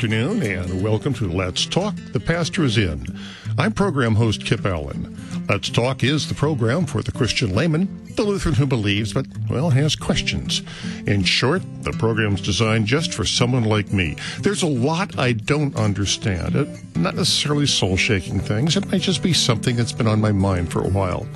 afternoon, and welcome to Let's Talk. The Pastor is in. I'm program host Kip Allen. Let's Talk is the program for the Christian layman, the Lutheran who believes but, well, has questions. In short, the program's designed just for someone like me. There's a lot I don't understand. Not necessarily soul shaking things, it might just be something that's been on my mind for a while.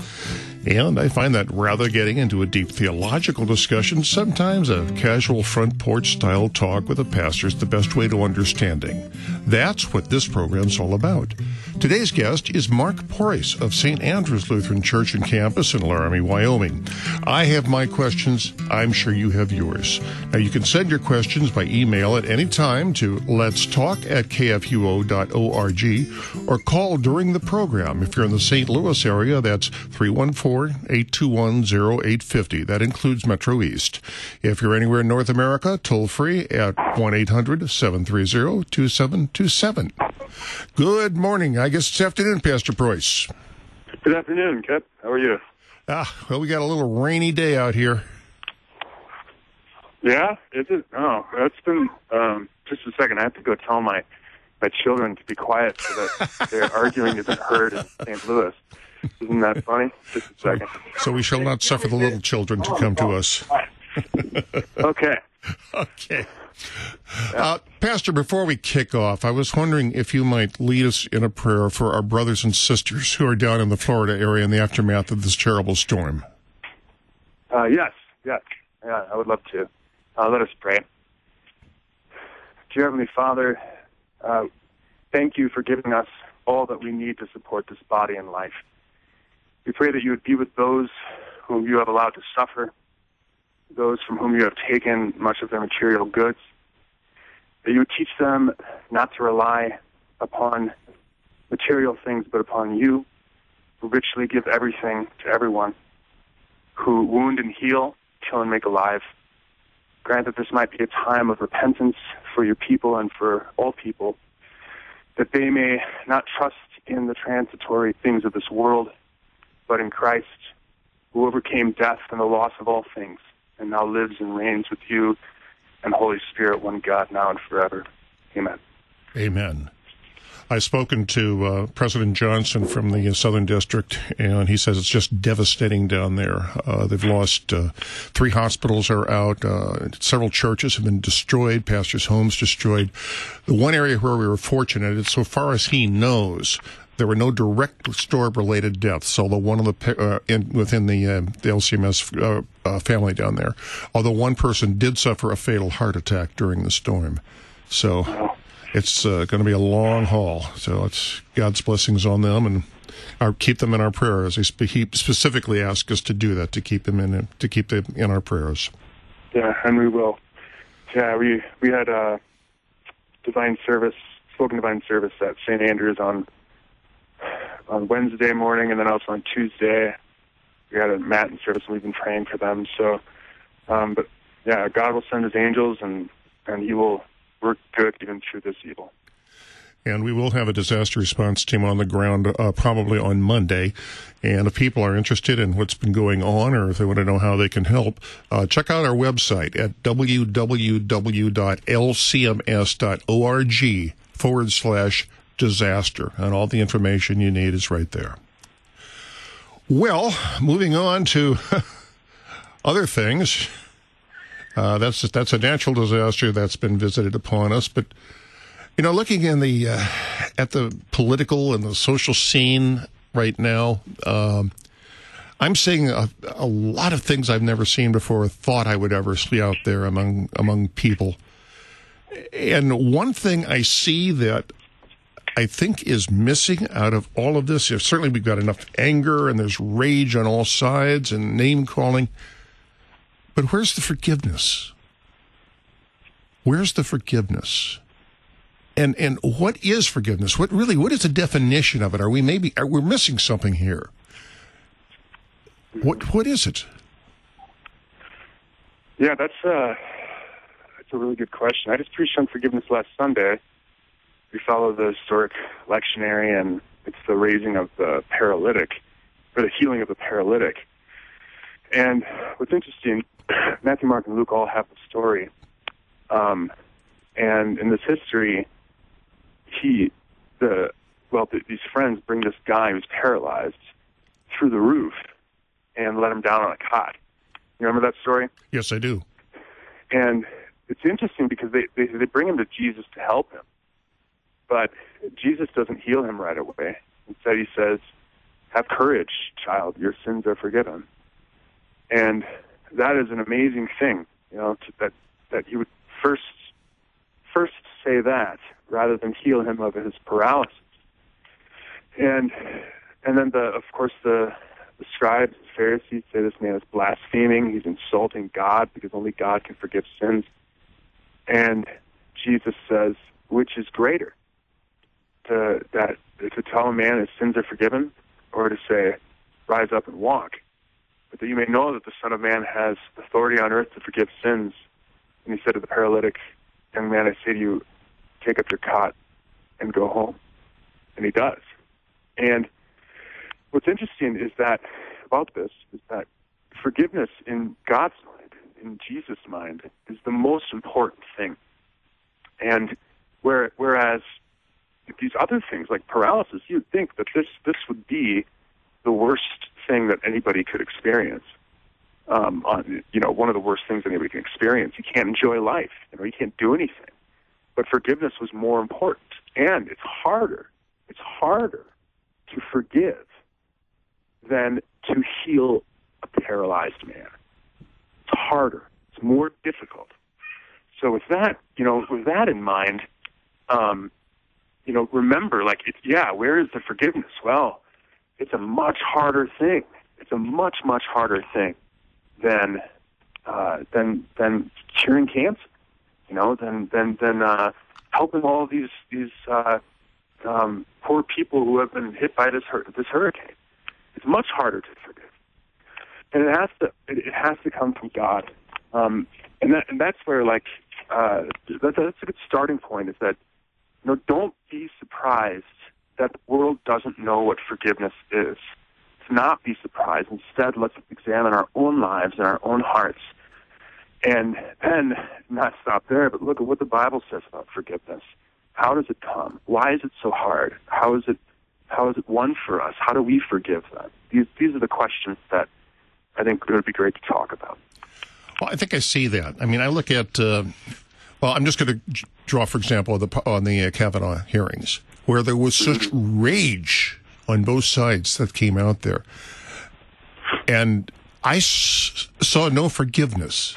And I find that rather getting into a deep theological discussion, sometimes a casual front porch style talk with a pastor is the best way to understanding. That's what this program's all about. Today's guest is Mark Preuss of St. Andrew's Lutheran Church and Campus in Laramie, Wyoming. I have my questions. I'm sure you have yours. Now, you can send your questions by email at any time to let's talk at kfuo.org or call during the program. If you're in the St. Louis area, that's 314-821-0850. That includes Metro East. If you're anywhere in North America, toll free at 1-800-730-2727. Good morning. I guess it's afternoon, Pastor Preuss. Good afternoon, Kip. How are you? Ah, well, we got a little rainy day out here. Yeah, is it? Oh, that's been um, just a second. I have to go tell my my children to be quiet so that their arguing isn't heard in St. Louis. Isn't that funny? Just a second. So we shall not suffer the little children to come to us. Okay. Okay. Uh, Pastor, before we kick off, I was wondering if you might lead us in a prayer for our brothers and sisters who are down in the Florida area in the aftermath of this terrible storm. Uh, yes, yes. Yeah, I would love to. Uh, let us pray. Dear Heavenly Father, uh, thank you for giving us all that we need to support this body and life. We pray that you would be with those whom you have allowed to suffer, those from whom you have taken much of their material goods, that you would teach them not to rely upon material things, but upon you, who richly give everything to everyone, who wound and heal, kill and make alive. Grant that this might be a time of repentance for your people and for all people, that they may not trust in the transitory things of this world, but in Christ, who overcame death and the loss of all things, and now lives and reigns with you and Holy Spirit, one God, now and forever. Amen. Amen. I've spoken to uh, President Johnson from the Southern District, and he says it's just devastating down there. Uh, they've lost uh, three hospitals are out, uh, several churches have been destroyed, pastors' homes destroyed. The one area where we were fortunate is, so far as he knows, there were no direct storm-related deaths, although one of the uh, in, within the uh, the LCMS uh, uh, family down there, although one person did suffer a fatal heart attack during the storm. So it's uh, going to be a long haul. So it's God's blessings on them, and our, keep them in our prayers. He, spe- he specifically asked us to do that to keep them in to keep them in our prayers. Yeah, and we will. Yeah, we we had a divine service, spoken divine service at St. Andrews on on Wednesday morning, and then also on Tuesday we had a matin service, and we've been praying for them. So, um, but yeah, God will send His angels, and and He will work good even through this evil. And we will have a disaster response team on the ground uh, probably on Monday. And if people are interested in what's been going on or if they want to know how they can help, uh, check out our website at www.lcms.org forward slash disaster. And all the information you need is right there. Well, moving on to other things. Uh, that's that's a natural disaster that's been visited upon us, but you know, looking in the uh, at the political and the social scene right now, um, I'm seeing a, a, lot of things I've never seen before. Thought I would ever see out there among among people, and one thing I see that I think is missing out of all of this. Certainly, we've got enough anger and there's rage on all sides and name calling. But where's the forgiveness? Where's the forgiveness? And and what is forgiveness? What really what is the definition of it? Are we maybe are we missing something here? What what is it? Yeah, that's uh that's a really good question. I just preached on forgiveness last Sunday. We follow the historic lectionary and it's the raising of the paralytic or the healing of the paralytic. And what's interesting, Matthew, Mark, and Luke all have the story. Um, and in this history, he, the well, the, these friends bring this guy who's paralyzed through the roof and let him down on a cot. You remember that story? Yes, I do. And it's interesting because they, they they bring him to Jesus to help him, but Jesus doesn't heal him right away. Instead, he says, "Have courage, child. Your sins are forgiven." And that is an amazing thing, you know, that that he would first first say that rather than heal him of his paralysis. And and then the of course the the scribes, the Pharisees say this man is blaspheming. He's insulting God because only God can forgive sins. And Jesus says, which is greater? To that to tell a man his sins are forgiven, or to say, rise up and walk. But that you may know that the Son of Man has authority on earth to forgive sins. And he said to the paralytic, young man, I say to you, take up your cot and go home. And he does. And what's interesting is that about this is that forgiveness in God's mind, in Jesus' mind, is the most important thing. And where, whereas these other things like paralysis, you'd think that this this would be the worst thing that anybody could experience. Um, on, you know, one of the worst things anybody can experience. You can't enjoy life. You know, you can't do anything. But forgiveness was more important, and it's harder. It's harder to forgive than to heal a paralyzed man. It's harder. It's more difficult. So with that, you know, with that in mind, um, you know, remember, like, it's, yeah, where is the forgiveness? Well, it's a much harder thing. It's a much, much harder thing than uh, than than curing cancer. You know, than than than uh, helping all these these uh, um, poor people who have been hit by this hur- this hurricane. It's much harder to forgive, and it has to it, it has to come from God. Um, and that and that's where like uh, that, that's a good starting point. Is that know, don't be surprised that the world doesn't know what forgiveness is. To not be surprised. Instead, let's examine our own lives and our own hearts. And then, not stop there, but look at what the Bible says about forgiveness. How does it come? Why is it so hard? How is it, how is it won for us? How do we forgive them? These, these are the questions that I think it would be great to talk about. Well, I think I see that. I mean, I look at, uh, well, I'm just going to draw, for example, the, on the uh, Kavanaugh hearings, where there was such rage on both sides that came out there. And I s- saw no forgiveness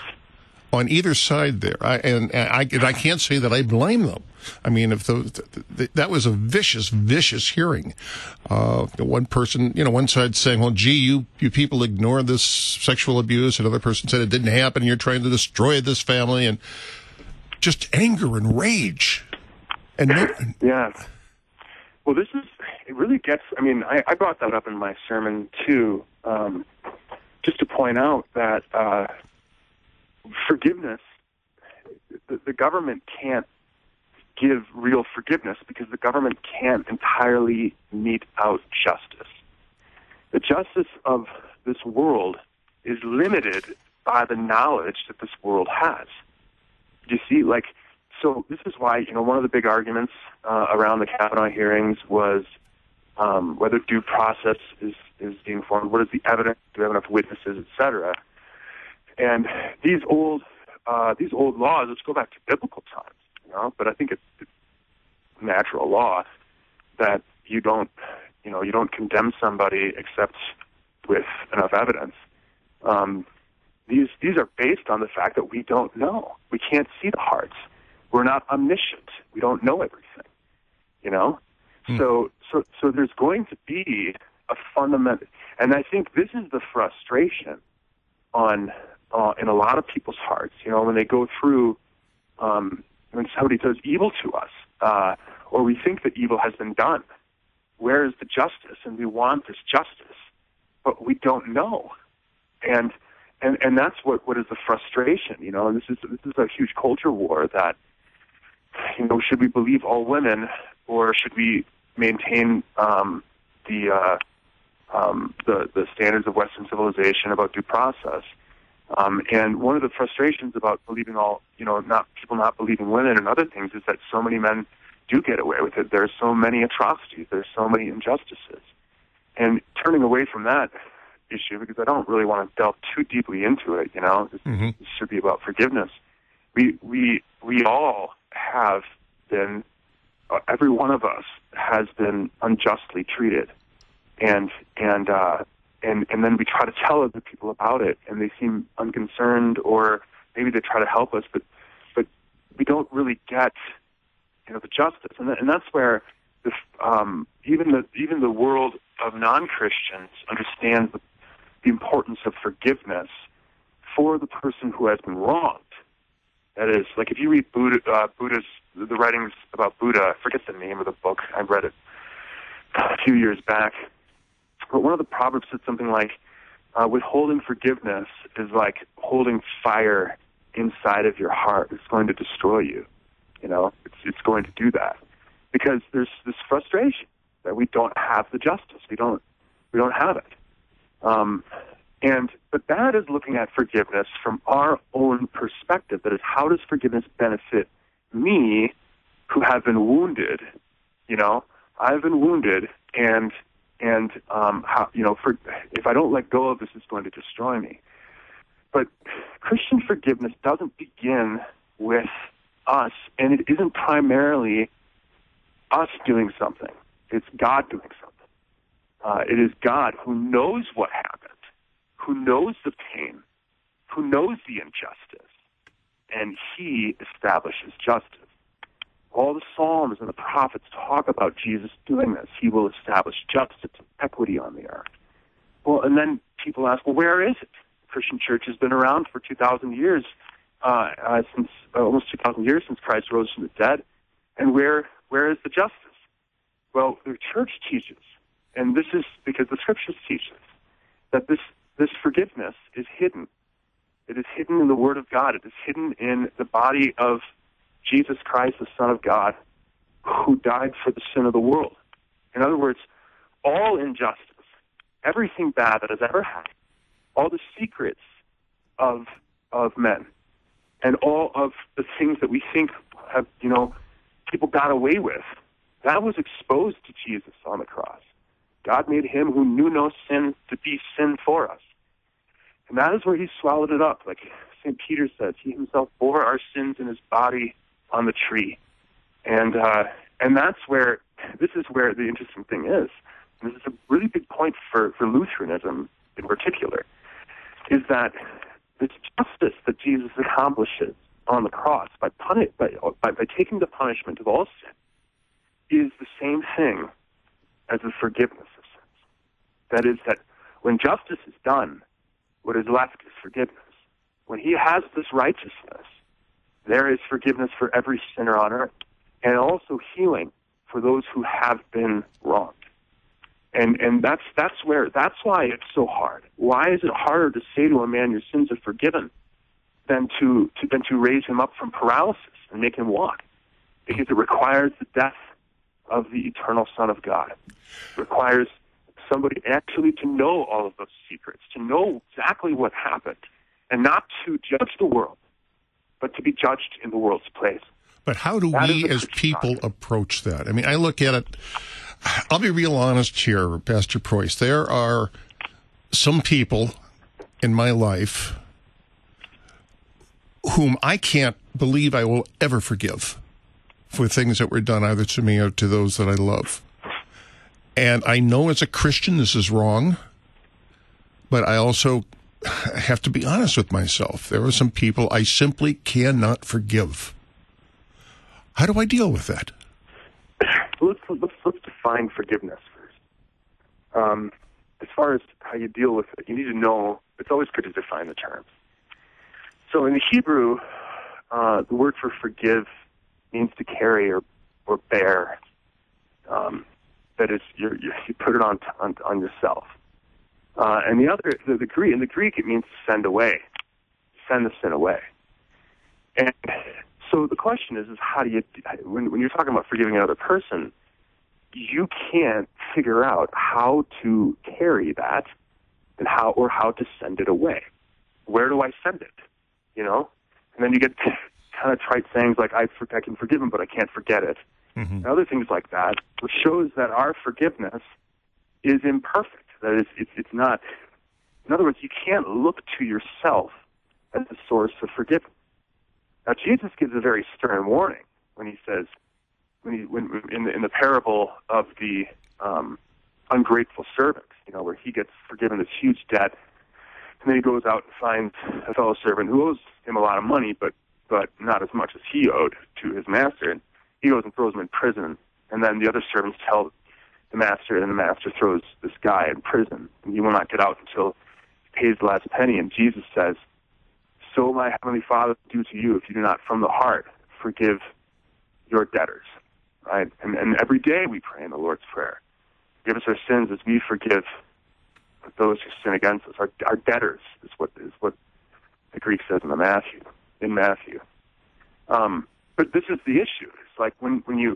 on either side there. I, and, and, I, and I can't say that I blame them. I mean, if the, the, that was a vicious, vicious hearing. Uh, one person, you know, one side saying, "Well, gee, you you people ignore this sexual abuse," another person said it didn't happen. You're trying to destroy this family, and just anger and rage. And no, yeah. Well, this is it. Really gets. I mean, I, I brought that up in my sermon too, um, just to point out that uh, forgiveness. The, the government can't give real forgiveness because the government can't entirely mete out justice. The justice of this world is limited by the knowledge that this world has. You see, like, so this is why, you know, one of the big arguments uh, around the Kavanaugh hearings was um, whether due process is, is being formed, what is the evidence, do we have enough witnesses, et cetera. And these old, uh, these old laws, let's go back to biblical times you know. But I think it's, it's natural law that you don't, you know, you don't condemn somebody except with enough evidence. Um, these these are based on the fact that we don't know. We can't see the hearts. We're not omniscient. We don't know everything. You know. Hmm. So so so there's going to be a fundamental, and I think this is the frustration on uh, in a lot of people's hearts. You know, when they go through um, when somebody does evil to us, uh, or we think that evil has been done. Where is the justice? And we want this justice, but we don't know. And and and that's what what is the frustration, you know. And this is this is a huge culture war that you know should we believe all women or should we maintain um, the uh, um, the the standards of Western civilization about due process? Um, and one of the frustrations about believing all, you know, not people not believing women and other things is that so many men do get away with it. There are so many atrocities. There's so many injustices. And turning away from that issue, because I don't really want to delve too deeply into it, you know, this, Mm-hmm. this should be about forgiveness. We, we, we all have been, uh, every one of us has been unjustly treated. And, and, uh, and, and then we try to tell other people about it, and they seem unconcerned, or maybe they try to help us, but, but we don't really get you know the justice, and, that, and that's where the, um, even the even the world of non-Christians understands the, the importance of forgiveness for the person who has been wronged. That is, like if you read Buddha, uh, Buddha's the writings about Buddha, I forget the name of the book. I read it a few years back, but one of the proverbs said something like, uh, "Withholding forgiveness is like holding fire inside of your heart. It's going to destroy you." You know, it's it's going to do that because there's this frustration that we don't have the justice. We don't we don't have it. Um, and but that is looking at forgiveness from our own perspective. That is, how does forgiveness benefit me, who have been wounded? You know, I've been wounded, and and um, how you know, for if I don't let go of this, it's going to destroy me. But Christian forgiveness doesn't begin with us, and it isn't primarily us doing something. It's God doing something. Uh, it is God who knows what happened, who knows the pain, who knows the injustice, and He establishes justice. All the Psalms and the prophets talk about Jesus doing this. He will establish justice and equity on the earth. Well, and then people ask, well, where is it? The Christian church has been around for 2,000 years uh, uh, since uh, almost 2,000 years since Christ rose from the dead. And where where is the justice? Well, the church teaches, and this is because the scriptures teach us, that this this forgiveness is hidden. It is hidden in the Word of God. It is hidden in the body of Jesus Christ, the Son of God, who died for the sin of the world. In other words, all injustice, everything bad that has ever happened, all the secrets of of men, and all of the things that we think have, you know, people got away with, that was exposed to Jesus on the cross. God made him who knew no sin to be sin for us. And that is where he swallowed it up. Like St. Peter says, he himself bore our sins in his body on the tree. And, uh, and that's where, this is where the interesting thing is. And this is a really big point for, for Lutheranism in particular, is that this justice that Jesus accomplishes on the cross by, puni- by, by, by taking the punishment of all sin is the same thing as the forgiveness of sins. That is, that when justice is done, what is left is forgiveness. When he has this righteousness, there is forgiveness for every sinner on earth, and also healing for those who have been wronged. And and that's that's where that's why it's so hard. Why is it harder to say to a man your sins are forgiven than to, to than to raise him up from paralysis and make him walk? Because it requires the death of the eternal Son of God. It requires somebody actually to know all of those secrets, to know exactly what happened, and not to judge the world, but to be judged in the world's place. But how do That we as people approach that? I mean, I look at it, I'll be real honest here, Pastor Preuss. There are some people in my life whom I can't believe I will ever forgive for things that were done either to me or to those that I love. And I know as a Christian this is wrong, but I also have to be honest with myself. There are some people I simply cannot forgive. How do I deal with that? let's, let's, let's define forgiveness first. Um, as far as how you deal with it, you need to know, it's always good to define the terms. So in the Hebrew, uh, the word for forgive means to carry or, or bear. Um, that is, you you put it on, on, on yourself. Uh, and the other, the, the Greek, in the Greek, it means to send away, send the sin away. And so the question is, is how do you, when, when you're talking about forgiving another person, you can't figure out how to carry that and how, or how to send it away. Where do I send it? You know? And then you get kind of trite sayings like, I, for, I can forgive him, but I can't forget it. mm-hmm. and other things like that, which shows that our forgiveness is imperfect. That is, it's, it's not. In other words, you can't look to yourself as the source of forgiveness. Now, Jesus gives a very stern warning when he says, when he, when in the, in the parable of the um, ungrateful servant, you know, where he gets forgiven this huge debt, and then he goes out and finds a fellow servant who owes him a lot of money, but but not as much as he owed to his master. And he goes and throws him in prison, and then the other servants tell the master, and the master throws this guy in prison, and he will not get out until he pays the last penny. And Jesus says, "So my heavenly Father do to you if you do not, from the heart, forgive your debtors." Right, and, and every day we pray in the Lord's Prayer, "Give us our sins as we forgive those who sin against us." Our, our debtors is what is what the Greek says in the Matthew in Matthew. Um, but this is the issue. It's like when when you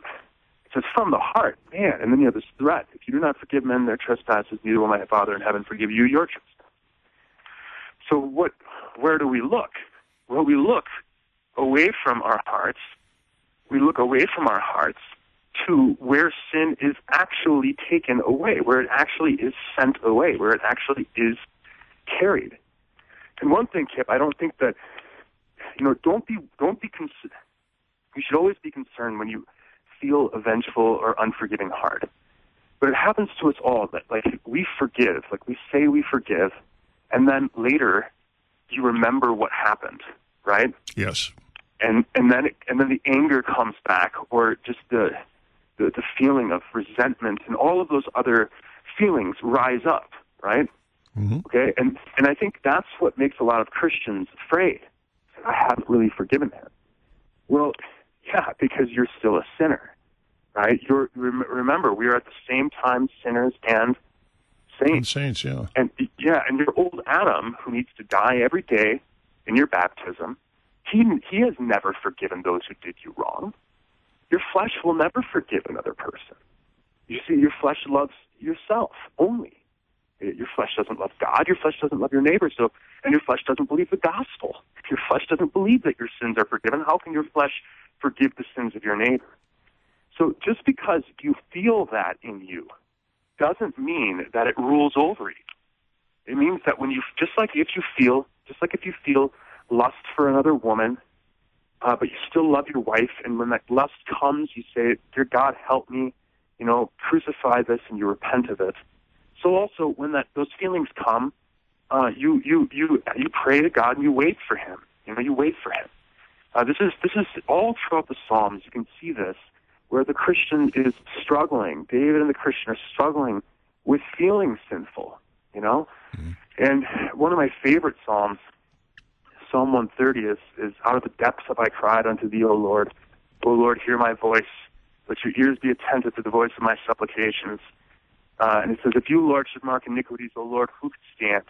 it says from the heart, man, and then you have this threat: if you do not forgive men their trespasses, neither will my Father in heaven forgive you your trespasses. So what? Where do we look? Well, we look away from our hearts. We look away from our hearts to where sin is actually taken away, where it actually is sent away, where it actually is carried. And one thing, Kip, I don't think that you know, don't be don't be con- you should always be concerned when you feel a vengeful or unforgiving heart. But it happens to us all that like we forgive, like we say we forgive, and then later you remember what happened, right? Yes. And and then and then the anger comes back, or just the the, the feeling of resentment and all of those other feelings rise up, right? Mm-hmm. Okay, and and I think that's what makes a lot of Christians afraid I haven't really forgiven him. Well, yeah, because you're still a sinner, right? You're remember we are at the same time sinners and saints. And saints, yeah. And yeah, and your old Adam, who needs to die every day in your baptism, he he has never forgiven those who did you wrong. Your flesh will never forgive another person. You see, your flesh loves yourself only. Your flesh doesn't love God. Your flesh doesn't love your neighbor. So, and your flesh doesn't believe the gospel. If your flesh doesn't believe that your sins are forgiven, how can your flesh forgive the sins of your neighbor? So, just because you feel that in you doesn't mean that it rules over you. It means that when you, just like if you feel, just like if you feel lust for another woman, uh, but you still love your wife, and when that lust comes, you say, "Dear God, help me," you know, crucify this, and you repent of it so also, when that those feelings come, uh, you you you you pray to God and you wait for Him. You know, you wait for Him. Uh, this is this is all throughout the Psalms. You can see this where the Christian is struggling. David and the Christian are struggling with feeling sinful. You know, mm-hmm. and one of my favorite psalms, Psalm 130, is is out of the depths have I cried unto Thee, O Lord. O Lord, hear my voice. Let your ears be attentive to the voice of my supplications. Uh, and it says, If you, Lord, should mark iniquities, O Lord, who could stand?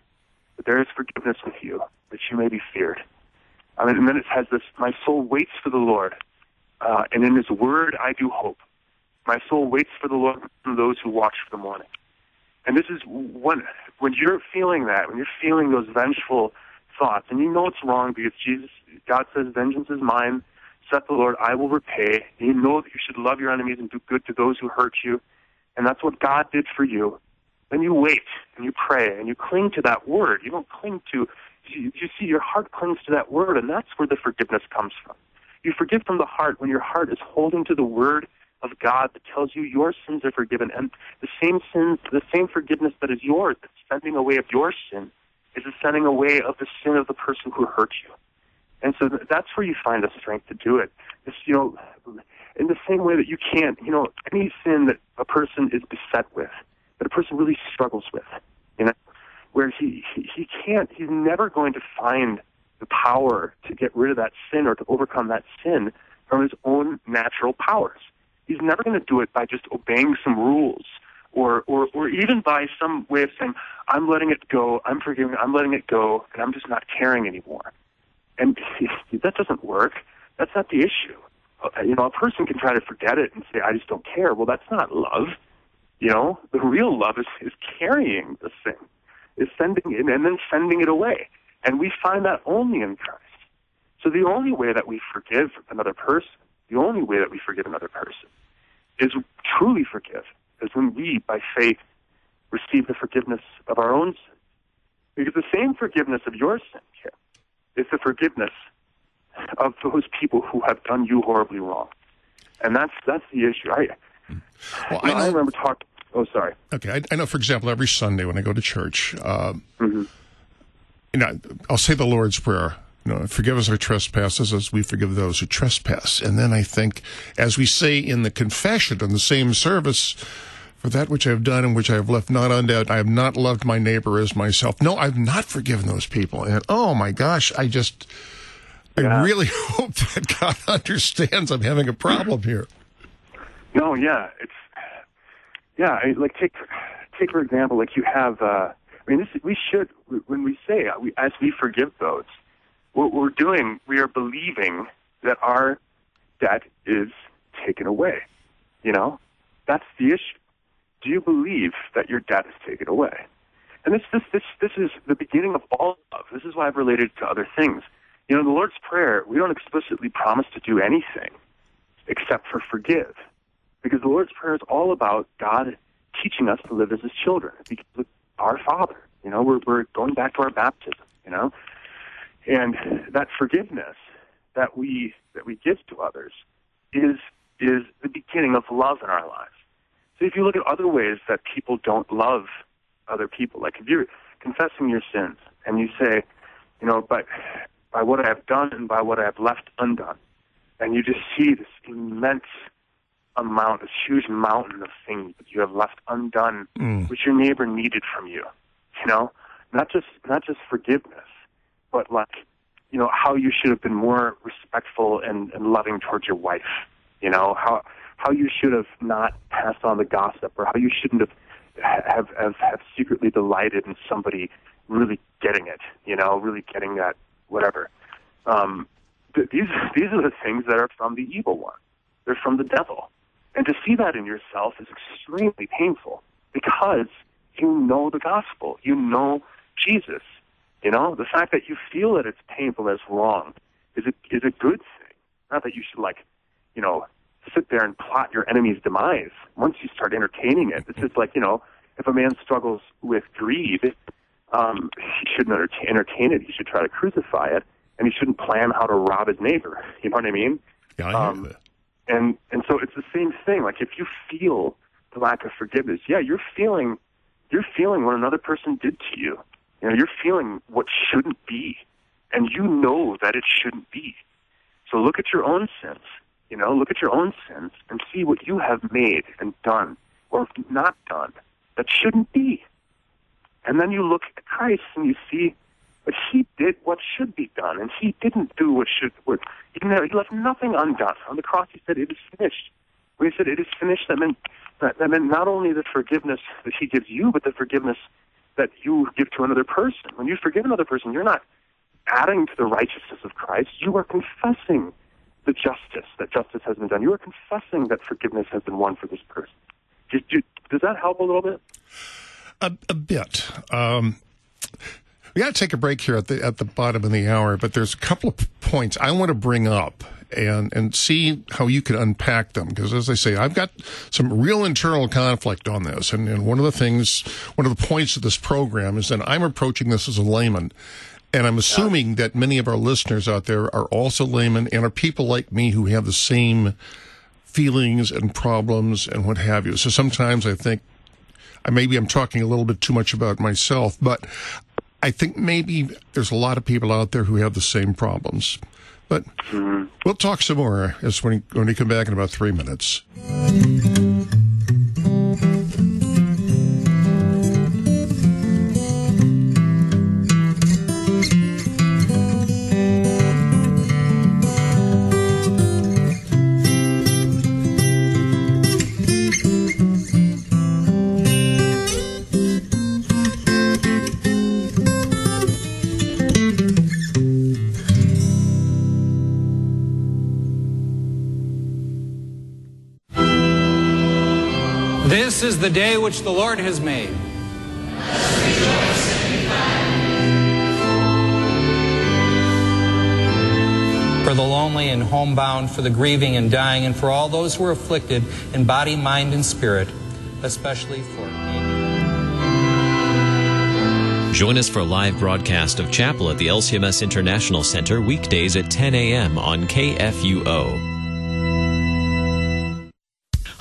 But there is forgiveness with you, that you may be feared. I and then it has this My soul waits for the Lord, uh, and in his word I do hope. My soul waits for the Lord from those who watch for the morning. And this is when, when you're feeling that, when you're feeling those vengeful thoughts, and you know it's wrong because Jesus, God says, Vengeance is mine, saith the Lord, I will repay. And you know that you should love your enemies and do good to those who hurt you and that's what God did for you, then you wait and you pray and you cling to that word. You don't cling to, you, you see, your heart clings to that word, and that's where the forgiveness comes from. You forgive from the heart when your heart is holding to the word of God that tells you your sins are forgiven, and the same sins, the same forgiveness that is yours, that's sending away of your sin, is the sending away of the sin of the person who hurt you. And so that's where you find the strength to do it. It's, you know, in the same way that you can't, you know, any sin that a person is beset with, that a person really struggles with, you know, where he, he, he can't, he's never going to find the power to get rid of that sin or to overcome that sin from his own natural powers. He's never going to do it by just obeying some rules or, or, or even by some way of saying, I'm letting it go, I'm forgiving, I'm letting it go, and I'm just not caring anymore. And that doesn't work. That's not the issue. Uh, you know, a person can try to forget it and say, I just don't care. Well, that's not love. You know, the real love is, is carrying the thing, is sending it and then sending it away. And we find that only in Christ. So the only way that we forgive another person, the only way that we forgive another person is truly forgive is when we, by faith, receive the forgiveness of our own sin. Because the same forgiveness of your sin here is the forgiveness of those people who have done you horribly wrong. And that's that's the issue. I, well, I, know, I remember talking. Oh, sorry. Okay, I, I, know. For example, every Sunday when I go to church, uh, mm-hmm. you know, I'll say the Lord's Prayer. You know, forgive us our trespasses as we forgive those who trespass. And then I think, as we say in the confession in the same service, for that which I have done and which I have left not undone, I have not loved my neighbor as myself. No, I've not forgiven those people. And oh my gosh, I just, yeah. I really hope that God understands I'm having a problem here. No, yeah, it's yeah. Like take take for example, like you have. uh I mean, this we should when we say uh, we, as we forgive those, what we're doing, we are believing that our debt is taken away. You know, that's the issue. Do you believe that your debt is taken away? And this, this, this, this is the beginning of all love. This is why I've related to other things. You know, in the Lord's Prayer, we don't explicitly promise to do anything except for forgive. Because the Lord's Prayer is all about God teaching us to live as His children, because our Father. You know, we're, we're going back to our baptism, you know? And that forgiveness that we, that we give to others is, is the beginning of love in our lives. So if you look at other ways that people don't love other people, like if you're confessing your sins and you say, you know, but by what I have done and by what I have left undone, and you just see this immense amount, this huge mountain of things that you have left undone, mm. which your neighbor needed from you. You know, not just not just forgiveness, but like you know how you should have been more respectful and, and loving towards your wife. You know how how you should have not passed on the gossip, or how you shouldn't have have have, have secretly delighted in somebody really getting it. You know, really getting that whatever. Um, th- these these are the things that are from the evil one. They're from the devil. And to see that in yourself is extremely painful because you know the gospel. You know Jesus. You know, the fact that you feel that it's painful as wrong is a, is a good thing. Not that you should, like, you know, sit there and plot your enemy's demise. Once you start entertaining it, it's just like, you know, if a man struggles with greed, um, he shouldn't entertain it. He should try to crucify it, and he shouldn't plan how to rob his neighbor. You know what I mean? Yeah, I um, and and so it's the same thing. Like if you feel the lack of forgiveness, yeah, you're feeling you're feeling what another person did to you. You know, you're feeling what shouldn't be, and you know that it shouldn't be. So look at your own sins. You know, look at your own sins and see what you have made and done or not done that shouldn't be. And then you look at Christ and you see but he did what should be done, and he didn't do what should. What, he, he left nothing undone. On the cross, he said, "It is finished." When he said, "It is finished," that meant that, that meant not only the forgiveness that he gives you, but the forgiveness that you give to another person. When you forgive another person, you're not adding to the righteousness of Christ. You are confessing the justice that justice has been done. You are confessing that forgiveness has been won for this person. Does, that help a little bit? A, a bit. Um, we got to take a break here at the at the bottom of the hour, but there's a couple of points I want to bring up and and see how you can unpack them because as I say, I've got some real internal conflict on this, and, and one of the things, one of the points of this program is that I'm approaching this as a layman. And I'm assuming that many of our listeners out there are also laymen and are people like me who have the same feelings and problems and what have you. So sometimes I think maybe I'm talking a little bit too much about myself, but I think maybe there's a lot of people out there who have the same problems. But mm-hmm. we'll talk some more as when, when we come back in about three minutes. The day which the Lord has made. for the lonely and homebound, for the grieving and dying, and for all those who are afflicted in body, mind, and spirit, especially for. Me. Join us for a live broadcast of chapel at the LCMS International Center weekdays at 10 a.m. on KFUO.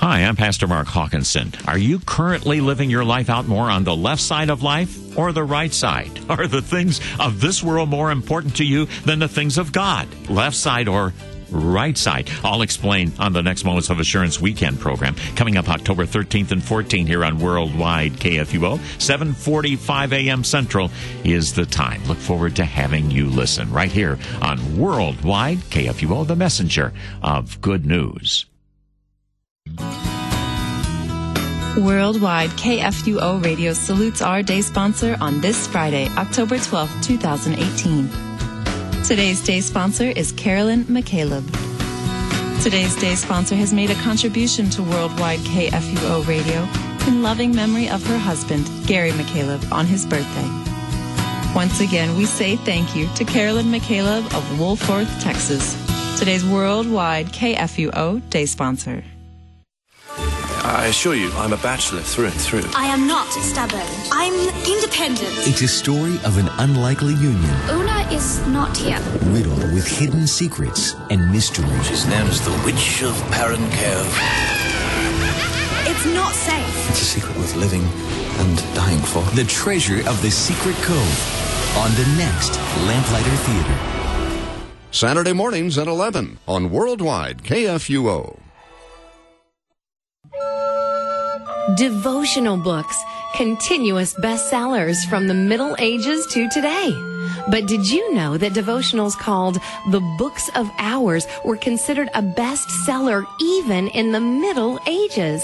Hi, I'm Pastor Mark Hawkinson. Are you currently living your life out more on the left side of life or the right side? Are the things of this world more important to you than the things of God? Left side or right side. I'll explain on the next Moments of Assurance weekend program coming up October 13th and 14th here on Worldwide KFUO. 7:45 a.m. Central is the time. Look forward to having you listen right here on Worldwide KFUO, the messenger of good news. Worldwide KFUO Radio salutes our day sponsor on this Friday, October 12, 2018. Today's day sponsor is Carolyn McCaleb. Today's day sponsor has made a contribution to Worldwide KFUO Radio in loving memory of her husband, Gary McCaleb, on his birthday. Once again, we say thank you to Carolyn McCaleb of Wolfforth, Texas, today's Worldwide KFUO day sponsor. I assure you, I'm a bachelor through and through. I am not stubborn. I'm independent. It's a story of an unlikely union. Una is not here. Riddled with hidden secrets and mysteries. She's known as the Witch of Perrin Cove. It's not safe. It's a secret worth living and dying for. The treasure of the secret cove on the next Lamplighter Theater. Saturday mornings at 11 on Worldwide KFUO. Devotional books, continuous bestsellers from the Middle Ages to today. But did you know that devotionals called the Books of Hours were considered a bestseller even in the Middle Ages?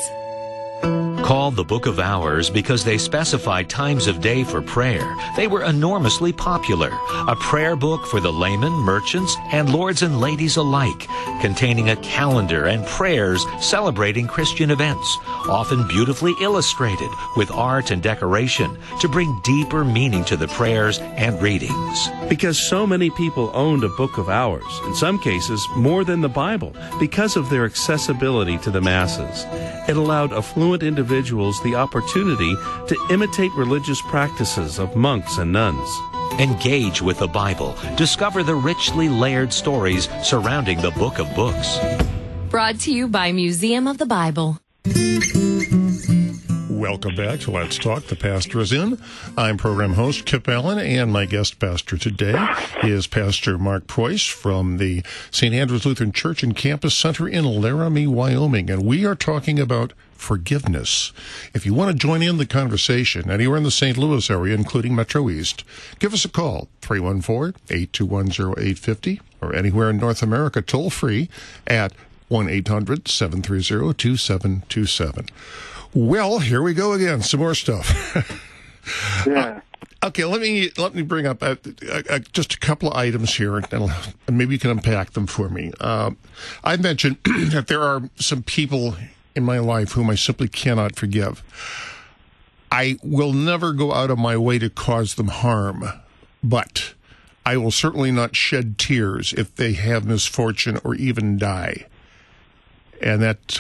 Called the Book of Hours because they specified times of day for prayer, they were enormously popular. A prayer book for the laymen, merchants, and lords and ladies alike, containing a calendar and prayers celebrating Christian events, often beautifully illustrated with art and decoration to bring deeper meaning to the prayers and readings. Because so many people owned a Book of Hours, in some cases more than the Bible, because of their accessibility to the masses. It allowed affluent individuals the opportunity to imitate religious practices of monks and nuns. Engage with the Bible. Discover the richly layered stories surrounding the Book of Books. Brought to you by Museum of the Bible. Welcome back to Let's Talk. The pastor is in. I'm program host Kip Allen, and my guest pastor today is Pastor Mark Preuss from the St. Andrews Lutheran Church and Campus Center in Laramie, Wyoming. And we are talking about forgiveness. If you want to join in the conversation anywhere in the St. Louis area, including Metro East, give us a call, 314-821-0850, or anywhere in North America, toll free at 1-800-730-2727. Well, here we go again. Some more stuff. yeah. Uh, okay, let me let me bring up uh, uh, just a couple of items here, and, maybe you can unpack them for me. Uh, I mentioned that there are some people in my life whom I simply cannot forgive. I will never go out of my way to cause them harm, but I will certainly not shed tears if they have misfortune or even die. And that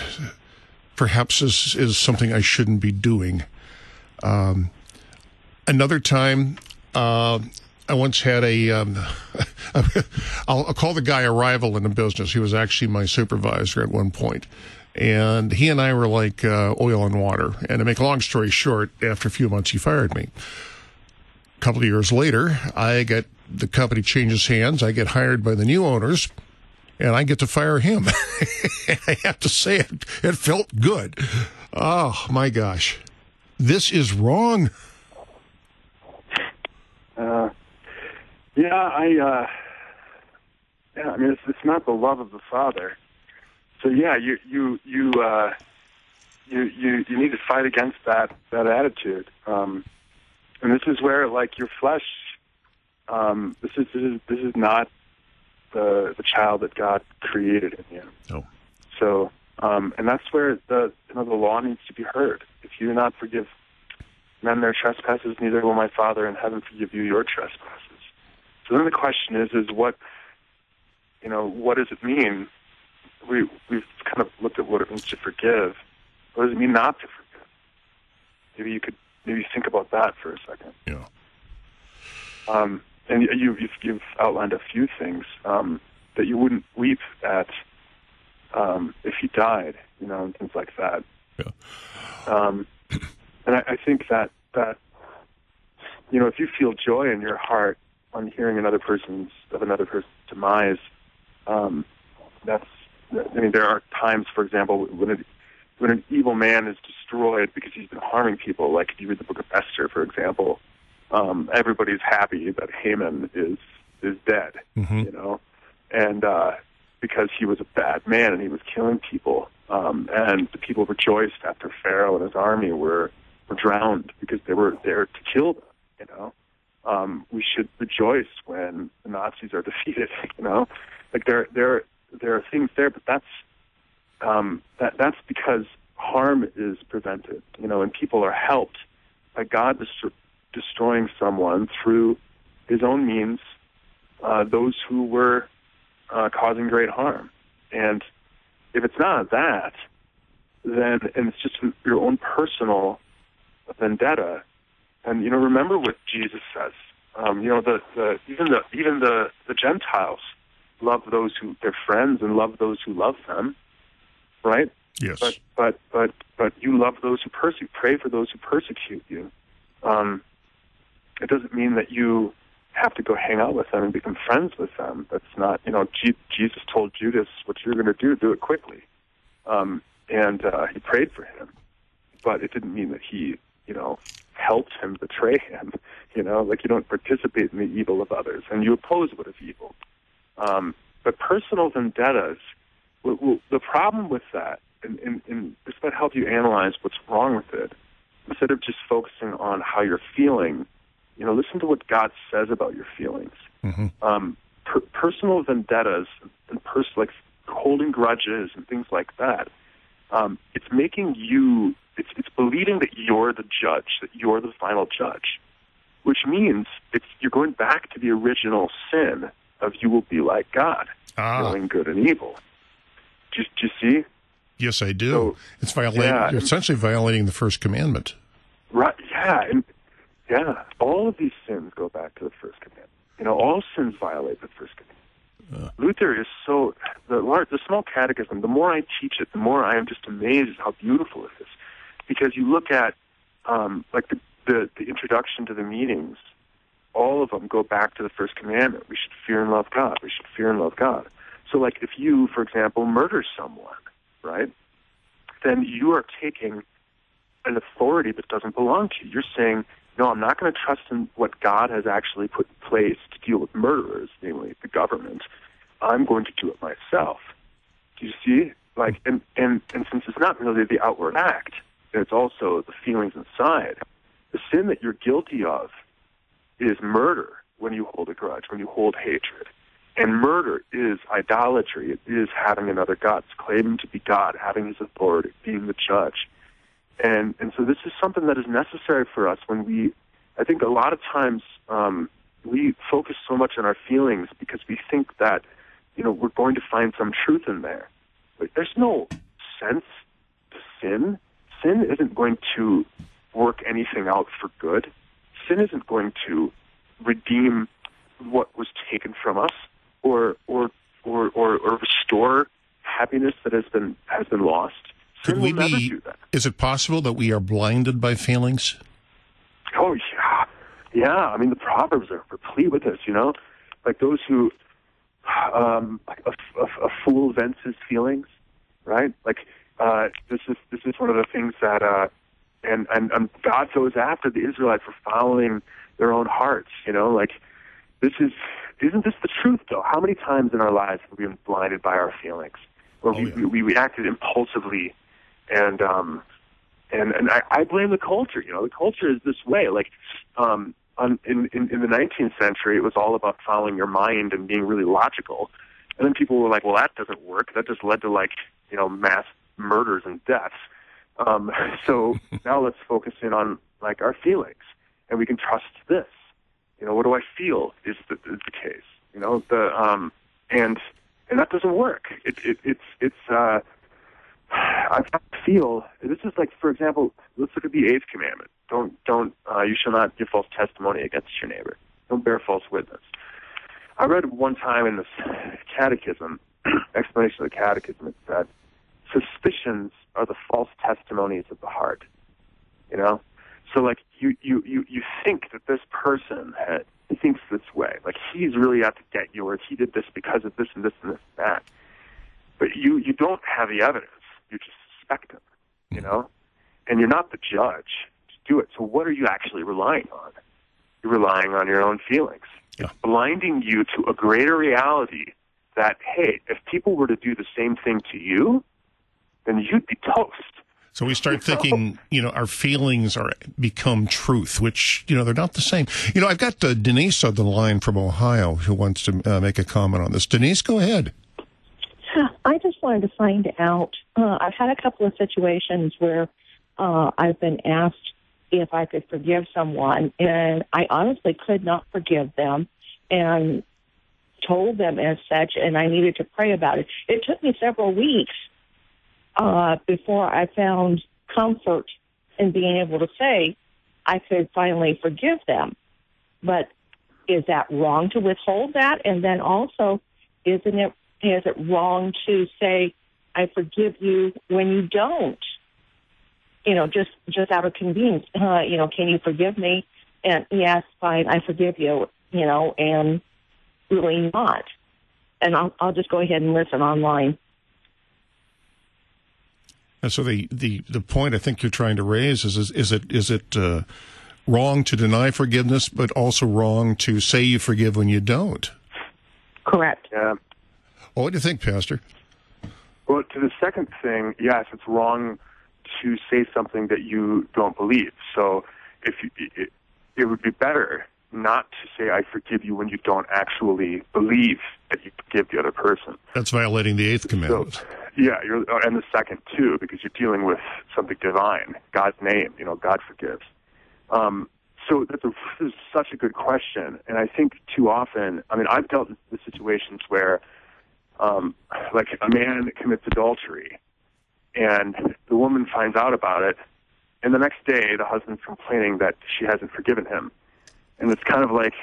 perhaps this is something I shouldn't be doing. Um, another time, uh, I once had a. Um, I'll, I'll call the guy a rival in the business. He was actually my supervisor at one point. point, and he and I were like uh, oil and water. And to make a long story short, after a few months, he fired me. A couple of years later, I get the company changes hands. I get hired by the new owners and I get to fire him. I have to say it, it felt good. Oh my gosh. This is wrong. Uh, yeah, I, uh, yeah, I mean, it's, it's not the love of the Father. So yeah, you, you, you, uh, you, you, you need to fight against that, that attitude. Um, and this is where, like, your flesh, um, this is, this is, this is not the the child that God created in you. Oh. So, um, and that's where the you know the law needs to be heard. If you do not forgive men their trespasses, neither will my Father in heaven forgive you your trespasses. So then the question is, is what you know, what does it mean? We we've kind of looked at what it means to forgive. What does it mean not to forgive? Maybe you could maybe think about that for a second. Yeah. Um, and you, you've you've outlined a few things um, that you wouldn't weep at um, if he died, you know, and things like that. Yeah. Um, and I, I think that that you know, if you feel joy in your heart on hearing another person's of another person's demise, um, that's. I mean, there are times, for example, when it, when an evil man is destroyed because he's been harming people. Like if you read the Book of Esther, for example, um, everybody's happy that Haman is is dead. Mm-hmm. You know, and uh, because he was a bad man and he was killing people, um, and the people rejoiced after Pharaoh and his army were were drowned because they were there to kill them. You know, um, we should rejoice when the Nazis are defeated. You know, like there there there are things there, but that's um, that that's because harm is prevented. You know, and people are helped by God destroying someone through His own means. Uh, those who were uh, causing great harm, and if it's not that, then and it's just your own personal vendetta. And you know, remember what Jesus says. Um, you know, the, the even the even the the Gentiles love those who their friends and love those who love them, right? Yes. But but but but you love those who persecute. Pray for those who persecute you. Um, it doesn't mean that you have to go hang out with them and become friends with them. That's not, you know, G- Jesus told Judas, what you're going to do, do it quickly. Um, and uh, he prayed for him. But it didn't mean that he, you know, helped him betray him. You know, like you don't participate in the evil of others and you oppose what is evil. Um, but personal vendettas, w- w- the problem with that, and, and, and this might help you analyze what's wrong with it, instead of just focusing on how you're feeling, you know, listen to what God says about your feelings. Mm-hmm. Um, per- personal vendettas and pers- like holding grudges and things like that. Um, it's making you. It's it's believing that you're the judge, that you're the final judge, which means it's you're going back to the original sin of you will be like God, Ah. knowing good and evil. Do, you- do you see? Yes, I do. it's violating. yeah. Essentially violating the first commandment. Right? Yeah, and yeah, all of these sins go back to the first commandment. You know, all sins violate the first commandment. Luther is so the large, the small catechism. The more I teach it, the more I am just amazed at how beautiful it is. Because you look at um, like the, the the introduction to the meetings, all of them go back to the first commandment. We should fear and love God. We should fear and love God. So, like, if you, for example, murder someone, right, then you are taking an authority that doesn't belong to you. You're saying, no, I'm not going to trust in what God has actually put in place to deal with murderers, namely the government. I'm going to do it myself. Do you see? Like, and, and, and since it's not really the outward act, it's also the feelings inside. The sin that you're guilty of is murder when you hold a grudge, when you hold hatred. And murder is idolatry. It is having another God. It's claiming to be God, having his authority, being the judge. And and so this is something that is necessary for us when we I think a lot of times um, we focus so much on our feelings because we think that, you know, we're going to find some truth in there. But there's no sense to sin. Sin isn't going to work anything out for good. Sin isn't going to redeem what was taken from us or or or, or, or restore happiness that has been has been lost. Could Sin we be? Is it possible that we are blinded by feelings? Oh yeah, yeah. I mean, the proverbs are replete with this. You know, like those who, um, like a, a, a fool vents his feelings, right? Like uh, this is this is one of the things that, uh, and, and and God goes after the Israelites for following their own hearts. You know, like this is isn't this the truth though? How many times in our lives have we been blinded by our feelings, or we, we we reacted impulsively, and um, and and I, I blame the culture. You know, the culture is this way. Like, um, on, in, in in the 19th century, it was all about following your mind and being really logical. And then people were like, "Well, that doesn't work. That just led to like you know mass murders and deaths." Um, so now let's focus in on like our feelings, and we can trust this. You know, what do I feel is the, is the case. You know, the um, and and that doesn't work. It, it, it's it's. Uh, I feel this is like, for example, let's look at the eighth commandment. Don't don't uh, you shall not give false testimony against your neighbor. Don't bear false witness. I read one time in this catechism explanation of the catechism. It said suspicions are the false testimonies of the heart. You know, so like you you you you think that this person had, thinks this way, like he's really out to get you, or he did this because of this and this and this and that. But you you don't have the evidence. You just suspect him. You know, and you're not the judge to do it. So what are you actually relying on? You're relying on your own feelings. Yeah. Blinding you to a greater reality that hey, if people were to do the same thing to you, then you'd be toast. So we start thinking, you know, our feelings are become truth, which you know they're not the same. You know, I've got uh, Denise on the line from Ohio who wants to uh, make a comment on this. Denise, go ahead. Wanted to find out. Uh, I've had a couple of situations where uh, I've been asked if I could forgive someone, and I honestly could not forgive them, and told them as such, and I needed to pray about it. It took me several weeks uh, before I found comfort in being able to say I could finally forgive them. But is that wrong to withhold that? And then also, isn't it is it wrong to say I forgive you when you don't? You know, just just out of convenience. Uh, you know, can you forgive me? And yes, fine, I forgive you. You know, and really not. And I'll I'll just go ahead and listen online. And so the, the, the point I think you're trying to raise is is, is it is it uh, wrong to deny forgiveness, but also wrong to say you forgive when you don't? Correct. Yeah. Well, what do you think, Pastor? Well, to the second thing, yes, it's wrong to say something that you don't believe. So, if you, it, it would be better not to say "I forgive you" when you don't actually believe that you forgive the other person. That's violating the eighth commandment. So, yeah, you're, and the second too, because you're dealing with something divine, God's name. You know, God forgives. Um, so that's a, this is such a good question, and I think too often. I mean, I've dealt with situations where, um, like, a man commits adultery, and the woman finds out about it, and the next day the husband's complaining that she hasn't forgiven him, and it's kind of like,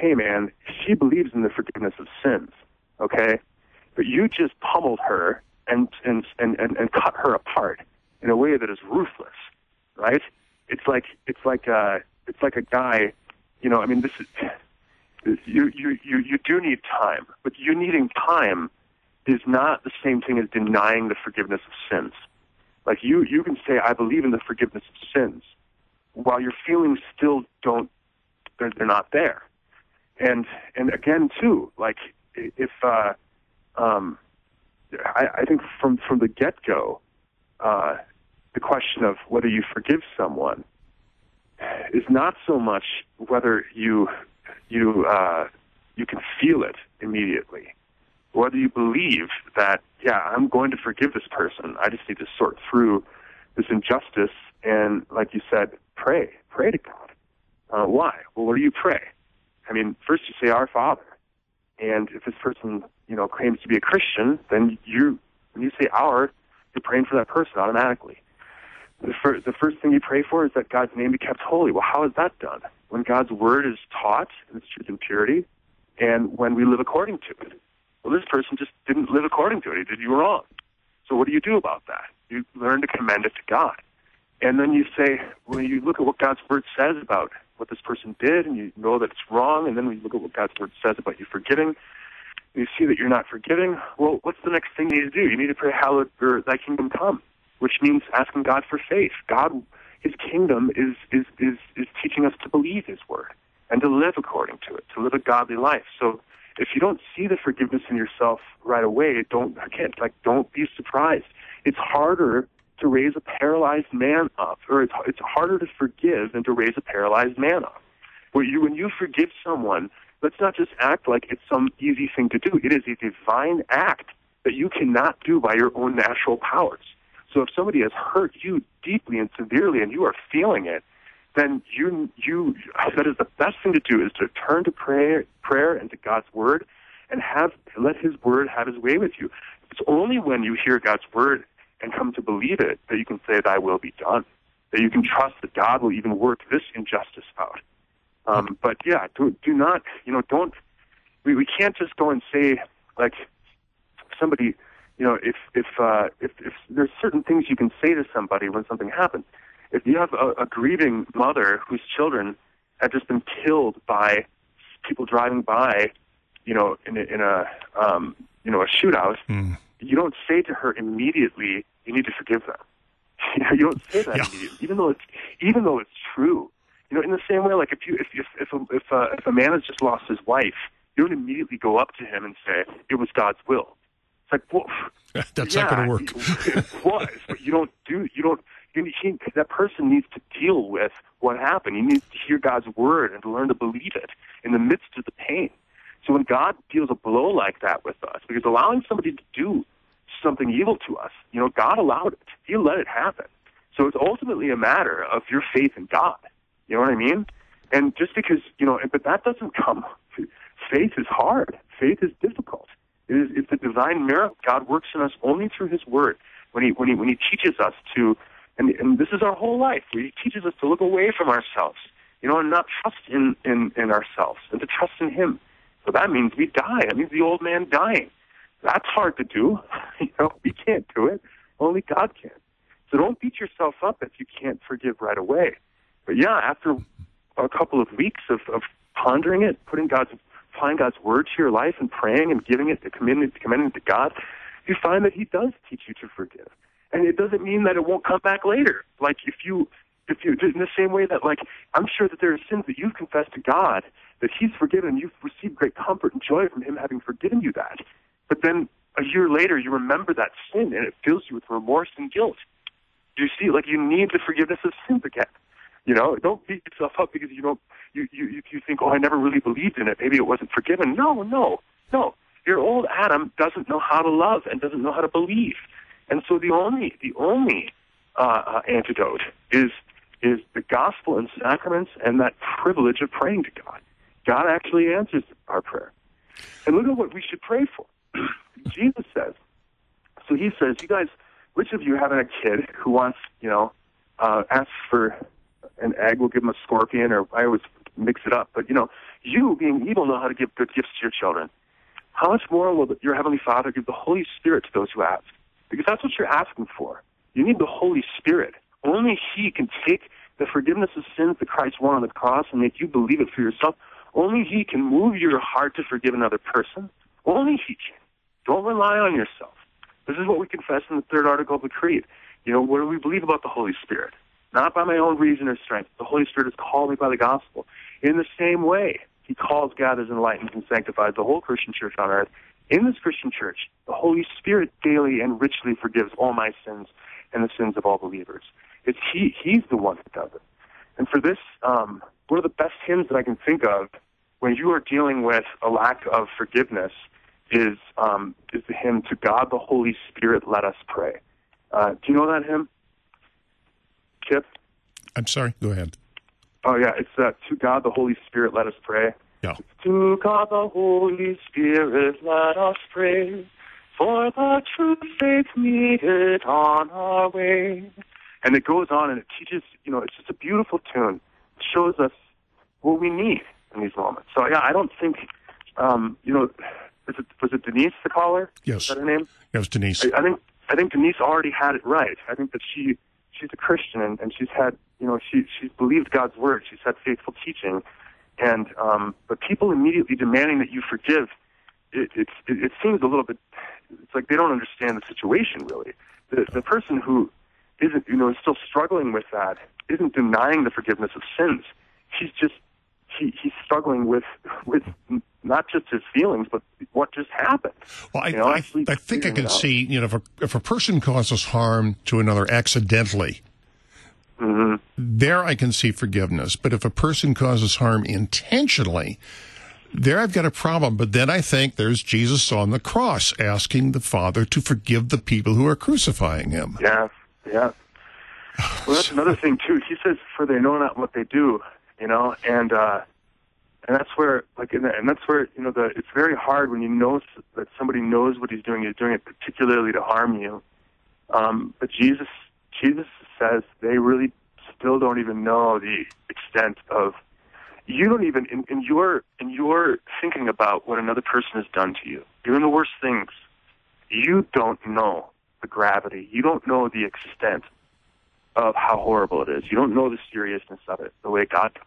hey, man, she believes in the forgiveness of sins, okay? but you just pummeled her and and and and, and cut her apart in a way that is ruthless, right? It's like it's like a it's like a guy, you know. I mean, this is you you you you do need time, but you needing time is not the same thing as denying the forgiveness of sins. Like you you can say I believe in the forgiveness of sins, while your feelings still don't they're, they're not there, and and again too like if. uh um, I, I think from from the get go, uh, the question of whether you forgive someone is not so much whether you you uh, you can feel it immediately, whether you believe that yeah I'm going to forgive this person. I just need to sort through this injustice and, like you said, pray, pray to God. Uh, why? Well, what do you pray? I mean, first you say Our Father, and if this person you know claims to be a Christian, then you when you say "our," you're praying for that person automatically. The, fir- the first thing you pray for is that God's name be kept holy. Well, how is that done? When God's word is taught in its truth and purity, and when we live according to it. Well, this person just didn't live according to it. He did you wrong. So what do you do about that? You learn to commend it to God. And then you say, when you look at what God's word says about what this person did, and you know that it's wrong, and then when you look at what God's word says about you forgiving, you see that you're not forgiving, well, what's the next thing you need to do? You need to pray, hallowed or thy kingdom come, which means asking God for faith. God, his kingdom is, is, is, is teaching us to believe his word and to live according to it, to live a godly life. So if you don't see the forgiveness in yourself right away, don't, again, like, don't be surprised. It's harder to raise a paralyzed man up, or it's, it's harder to forgive than to raise a paralyzed man up. Where you, when you forgive someone, let's not just act like it's some easy thing to do. It is a divine act that you cannot do by your own natural powers. So if somebody has hurt you deeply and severely and you are feeling it, then you you that is the best thing to do is to turn to prayer prayer and to God's word and have let His Word have His way with you. It's only when you hear God's Word and come to believe it that you can say, "Thy will be done." That you can trust that God will even work this injustice out. Um, but yeah, do do not, you know, don't. We we can't just go and say like somebody, you know, if if uh, if if there's certain things you can say to somebody when something happens. If you have a, a grieving mother whose children have just been killed by people driving by, you know, in a, in a um, you know a shootout, Mm. you don't say to her immediately, "You need to forgive them." You, know, you don't say that Yeah. immediately, even though it's even though it's true. You know, in the same way, like if you if if if a, if, uh, if a man has just lost his wife, you don't immediately go up to him and say it was God's will. Like, well, That's yeah, not going to work. It was, but you don't do you don't. You, he, that person needs to deal with what happened. He needs to hear God's word and to learn to believe it in the midst of the pain. So when God deals a blow like that with us, because allowing somebody to do something evil to us, you know, God allowed it. He let it happen. So it's ultimately a matter of your faith in God. You know what I mean? And just because, you know, but that doesn't come. Faith is hard. Faith is difficult. It is, it's a divine miracle. God works in us only through His Word. When He, when He, when He teaches us to, and, and this is our whole life, He teaches us to look away from ourselves, you know, and not trust in, in, in ourselves, and to trust in Him. So that means we die. That means the old man dying. That's hard to do. you know, we can't do it. Only God can. So don't beat yourself up if you can't forgive right away. But yeah, after a couple of weeks of, of pondering it, putting God's applying God's word to your life and praying and giving it, commending, commending it to God, you find that He does teach you to forgive. And it doesn't mean that it won't come back later. Like if you, if you, in the same way that like I'm sure that there are sins that you've confessed to God that He's forgiven, you've received great comfort and joy from Him having forgiven you that. But then a year later, you remember that sin and it fills you with remorse and guilt. Do you see, like you need the forgiveness of sins again. You know, don't beat yourself up because you don't you you you think, oh, I never really believed in it. Maybe it wasn't forgiven. No, no, no. Your old Adam doesn't know how to love and doesn't know how to believe, and so the only the only uh, uh, antidote is is the gospel and sacraments and that privilege of praying to God. God actually answers our prayer. And look at what we should pray for. Jesus says. So he says, you guys, which of you having a kid who wants, you know, uh, asks for an egg, will give him a scorpion, or I always mix it up. But you know, you being evil know how to give good gifts to your children. How much more will your heavenly Father give the Holy Spirit to those who ask? Because that's what you're asking for. You need the Holy Spirit. Only He can take the forgiveness of sins that Christ won on the cross and make you believe it for yourself. Only He can move your heart to forgive another person. Only He can. Don't rely on yourself. This is what we confess in the third article of the Creed. You know, what do we believe about the Holy Spirit? Not by my own reason or strength. The Holy Spirit has called me by the gospel. In the same way, He calls, gathers, enlightens, and sanctifies the whole Christian church on earth. In this Christian church, the Holy Spirit daily and richly forgives all my sins and the sins of all believers. It's He. He's the one who does it. And for this, um, one of the best hymns that I can think of when you are dealing with a lack of forgiveness is um, is the hymn "To God the Holy Spirit Let Us Pray." Uh, do you know that hymn, Kip? I'm sorry. Go ahead. Oh yeah, it's uh, "To God the Holy Spirit Let Us Pray." Yeah. To God the Holy Spirit let us pray, for the true faith needed on our way. And it goes on and it teaches, you know, it's just a beautiful tune. It shows us what we need in these moments. So yeah, I don't think, um, you know, was it, was it Denise the caller? Yes. Is that her name? That was Denise. I, I think I think Denise already had it right. I think that she she's a Christian and, and she's had you know she she's believed God's word. She's had faithful teaching, and um, but people immediately demanding that you forgive, it, it's it, it seems a little bit. It's like they don't understand the situation really. The the person who isn't you know is still struggling with that isn't denying the forgiveness of sins. He's just he, he's struggling with with not just his feelings, but what just happened. Well, I, You know, I, I think I can see, you know, if a, if a person causes harm to another accidentally, Mm-hmm. there I can see forgiveness. But if a person causes harm intentionally, there I've got a problem. But then I think there's Jesus on the cross asking the Father to forgive the people who are crucifying him. Yeah, yeah. Well, that's another thing too. He says, "For they know not what they do," you know, and uh, and that's where like and that's where you know the it's very hard when you know that somebody knows what he's doing he's doing it particularly to harm you. Um, but jesus jesus says they really still don't even know the extent of you don't even in, in your in your thinking about what another person has done to you even the worst things you don't know the gravity. You don't know the extent of how horrible it is you don't know the seriousness of it the way god does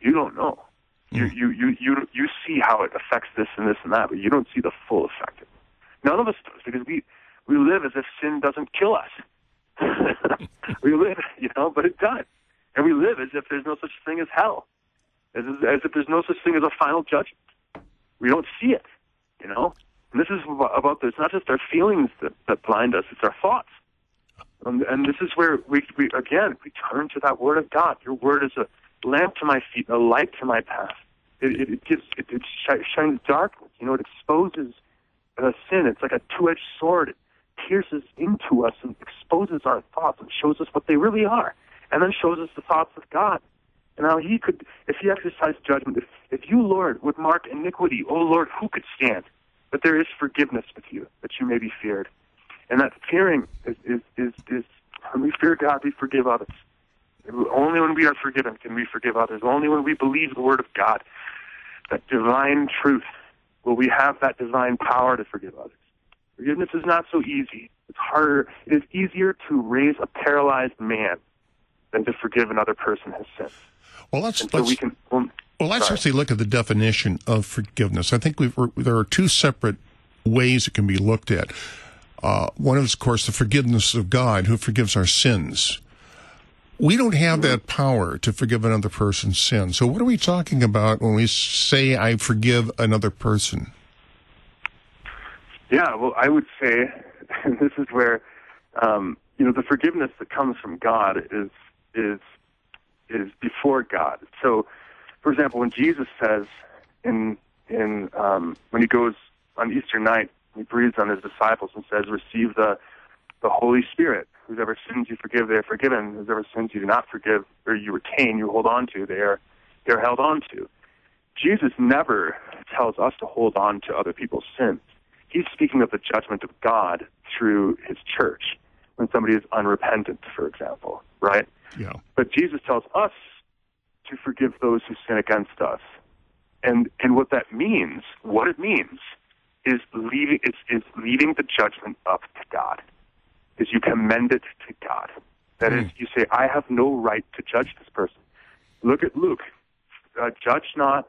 you don't know you, hmm. you, you, you, you see how it affects this and this and that, but you don't see the full effect. None of us does because we, we live as if sin doesn't kill us. we live, you know, but it does. And we live as if there's no such thing as hell, as, as if there's no such thing as a final judgment. We don't see it, you know. And this is about this, not just our feelings that, that blind us, it's our thoughts. Um, and this is where we, we, again, we turn to that Word of God. Your Word is a lamp to my feet, a light to my path. It, it, it gives, it, it shines darkness. You know, it exposes uh, sin. It's like a two-edged sword. It pierces into us and exposes our thoughts and shows us what they really are, and then shows us the thoughts of God. And how He could, if He exercised judgment, if, if you, Lord, would mark iniquity, oh Lord, who could stand? But there is forgiveness with you, that you may be feared. And that fearing is, is, is, is when we fear God, we forgive others. Only when we are forgiven can we forgive others. Only when we believe the Word of God, that divine truth, will we have that divine power to forgive others. Forgiveness is not so easy. It's harder. It is easier to raise a paralyzed man than to forgive another person his sin. Well, let's, so let's we can. Well, well let's sorry. actually look at the definition of forgiveness. I think we've, there are two separate ways it can be looked at. Uh, one is, of course, the forgiveness of God, who forgives our sins. We don't have that power to forgive another person's sin. So, what are we talking about when we say, I forgive another person? Yeah, well, I would say, this is where, um, you know, the forgiveness that comes from God is is is before God. So, for example, when Jesus says in in um, when he goes on Easter night, he breathes on his disciples and says, "Receive the the Holy Spirit. Whoever sins you forgive, they are forgiven. Whoever sins you do not forgive or you retain, you hold on to, they are they are held on to." Jesus never tells us to hold on to other people's sins. He's speaking of the judgment of God through his church when somebody is unrepentant, for example, right? Yeah. But Jesus tells us to forgive those who sin against us. And and what that means, what it means, is leaving is, is leaving the judgment up to God. Is you commend it to God. That mm. is, you say, I have no right to judge this person. Look at Luke. Uh, judge not,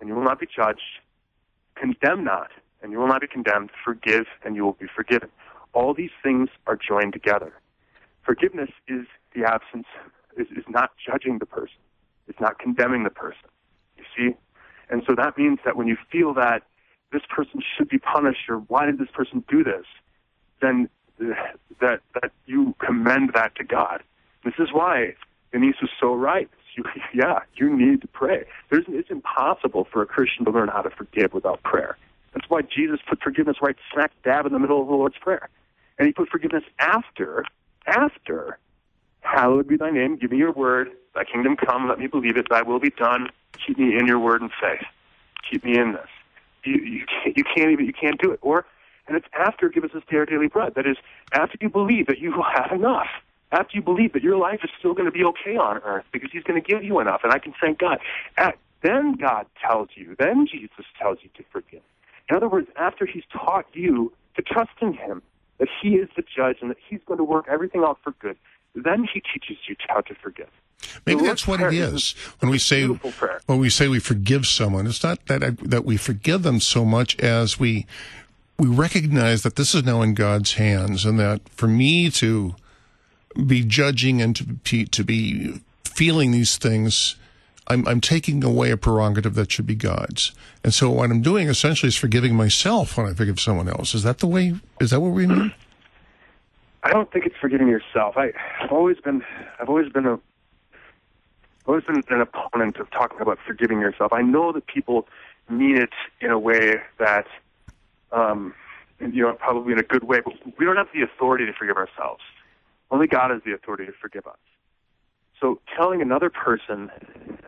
and you will not be judged. Condemn not, and you will not be condemned. Forgive, and you will be forgiven. All these things are joined together. Forgiveness is the absence, is, is not judging the person. It's not condemning the person. You see? And so that means that when you feel that this person should be punished or why did this person do this, then uh, that that you commend that to God. This is why Denise was so right. You, yeah, you need to pray. There's, it's impossible for a Christian to learn how to forgive without prayer. That's why Jesus put forgiveness right smack dab in the middle of the Lord's Prayer. And he put forgiveness after, after, hallowed be thy name, give me your word, thy kingdom come, let me believe it, thy will be done, keep me in your word and faith. Keep me in this. You, you, can't, you can't even, you can't do it. Or, and it's after give us this day our daily bread. That is, after you believe that you have enough. After you believe that your life is still going to be okay on earth because he's going to give you enough and I can thank God. At, then God tells you, then Jesus tells you to forgive. In other words, after he's taught you to trust in him, that he is the judge and that he's going to work everything out for good, then he teaches you how to forgive. Maybe that's what it is. When we say when we say we forgive someone, it's not that that we forgive them so much as we we recognize that this is now in God's hands, and that for me to be judging and to be, to be feeling these things, I'm, I'm taking away a prerogative that should be God's. And so what I'm doing essentially is forgiving myself when I forgive someone else. Is that the way? Is that what we mean? I don't think it's forgiving yourself. I, I've always been, I've always been a, always been an opponent of talking about forgiving yourself. I know that people mean it in a way that, um, you know, probably in a good way, but we don't have the authority to forgive ourselves. Only God has the authority to forgive us. So telling another person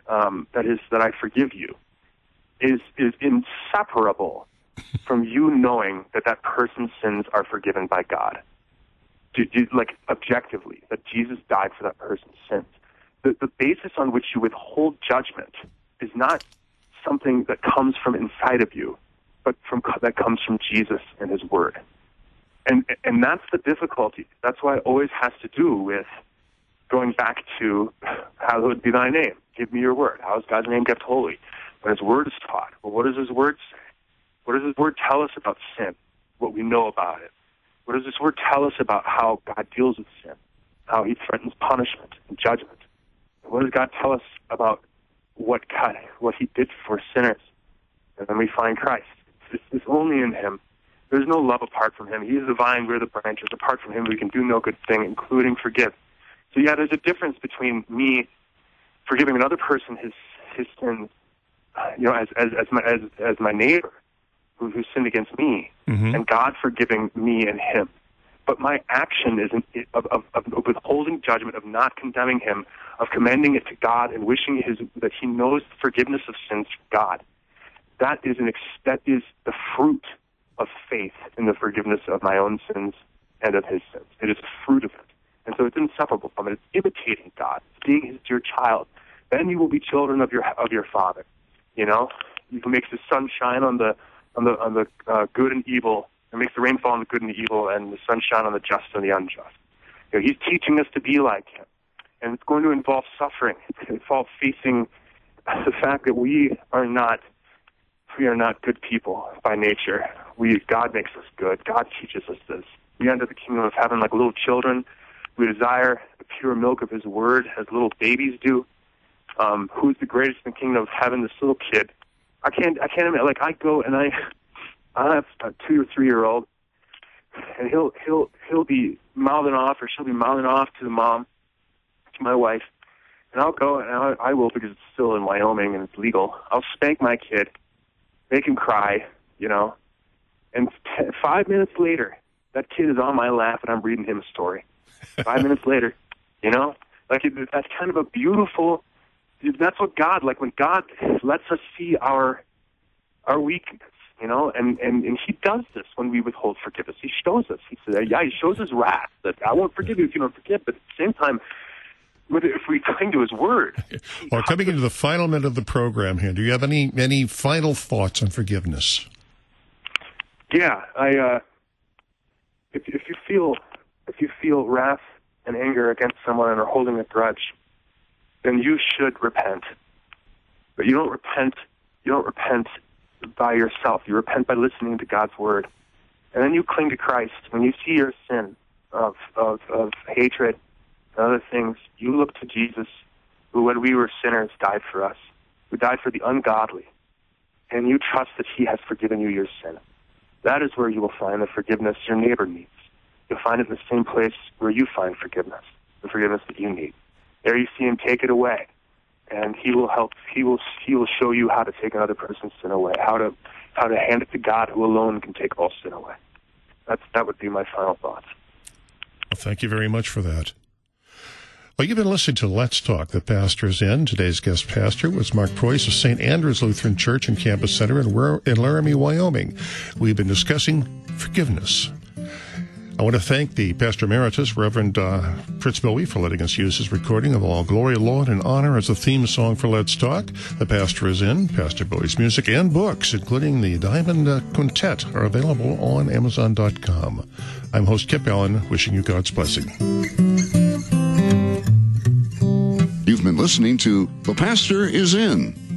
um, that is that I forgive you is is inseparable from you knowing that that person's sins are forgiven by God. Do, do, like objectively, that Jesus died for that person's sins. The, the basis on which you withhold judgment is not something that comes from inside of you, but from that comes from Jesus and His Word. And and that's the difficulty. That's why it always has to do with going back to hallowed be thy name. Give me your word. How is God's name kept holy? When his word is taught. Well, what does his word say? What does his word tell us about sin? What we know about it? What does his word tell us about how God deals with sin? How he threatens punishment and judgment? What does God tell us about what God, what he did for sinners? And then we find Christ. It's, it's only in him. There's no love apart from him. He is the vine, we're the branches. Apart from him, we can do no good thing, including forgive. So yeah, there's a difference between me forgiving another person his his sins, you know, as as as my as as my neighbor who, who sinned against me, Mm-hmm. and God forgiving me and him. But my action is of, of, of withholding judgment, of not condemning him, of commending it to God and wishing his that he knows the forgiveness of sins from God. That is an that is the fruit of faith in the forgiveness of my own sins and of his sins. It is a fruit of it. And so it's inseparable from it. It's imitating God, being his dear child. Then you will be children of your of your Father. You know, he makes the sun shine on the on the on the uh, good and evil, and makes the rain fall on the good and the evil, and the sun shine on the just and the unjust. You know, he's teaching us to be like him, and it's going to involve suffering. It's going to involve facing the fact that we are not we are not good people by nature. We God makes us good. God teaches us this. We enter the kingdom of heaven like little children. We desire the pure milk of His Word as little babies do. Um, who's the greatest in the kingdom of heaven? This little kid. I can't. I can't imagine. Like I go and I, I have a two or three year old, and he'll he'll he'll be mouthing off, or she'll be mouthing off to the mom, to my wife, and I'll go and I, I will because it's still in Wyoming and it's legal. I'll spank my kid, make him cry, you know, and five minutes later, that kid is on my lap and I'm reading him a story. Five minutes later, you know, like it, that's kind of a beautiful. That's what God like when God lets us see our our weakness, you know, and and and He does this when we withhold forgiveness. He shows us. He says, yeah, He shows His wrath that I won't forgive you if you don't forgive. But at the same time, if we cling to His word, Well, coming into the final minute of the program here, do you have any any final thoughts on forgiveness? Yeah, I. uh If if you feel if you feel wrath and anger against someone and are holding a grudge, then you should repent. But you don't repent. You don't repent by yourself. You repent by listening to God's word, and then you cling to Christ. When you see your sin of of, of hatred and other things, you look to Jesus, who, when we were sinners, died for us, who died for the ungodly, and you trust that He has forgiven you your sin. That is where you will find the forgiveness your neighbor needs. You'll find it in the same place where you find forgiveness, the forgiveness that you need. There you see him take it away, and he will help. He will he will show you how to take another person's sin away, how to how to hand it to God, who alone can take all sin away. That's that would be my final thoughts. Well, thank you very much for that. Well, you've been listening to Let's Talk, the pastor's in. Today's guest pastor was Mark Preuss of St. Andrew's Lutheran Church and Campus Center in, in Laramie, Wyoming. We've been discussing forgiveness. I want to thank the Pastor Emeritus, Reverend uh, Fritz Baue, for letting us use his recording of All Glory, Laud, and Honor as the theme song for Let's Talk. The Pastor is in. Pastor Baue's music and books, including the Diamond uh, Quintet, are available on Amazon.com. I'm host Kip Allen, wishing you God's blessing. You've been listening to The Pastor is In,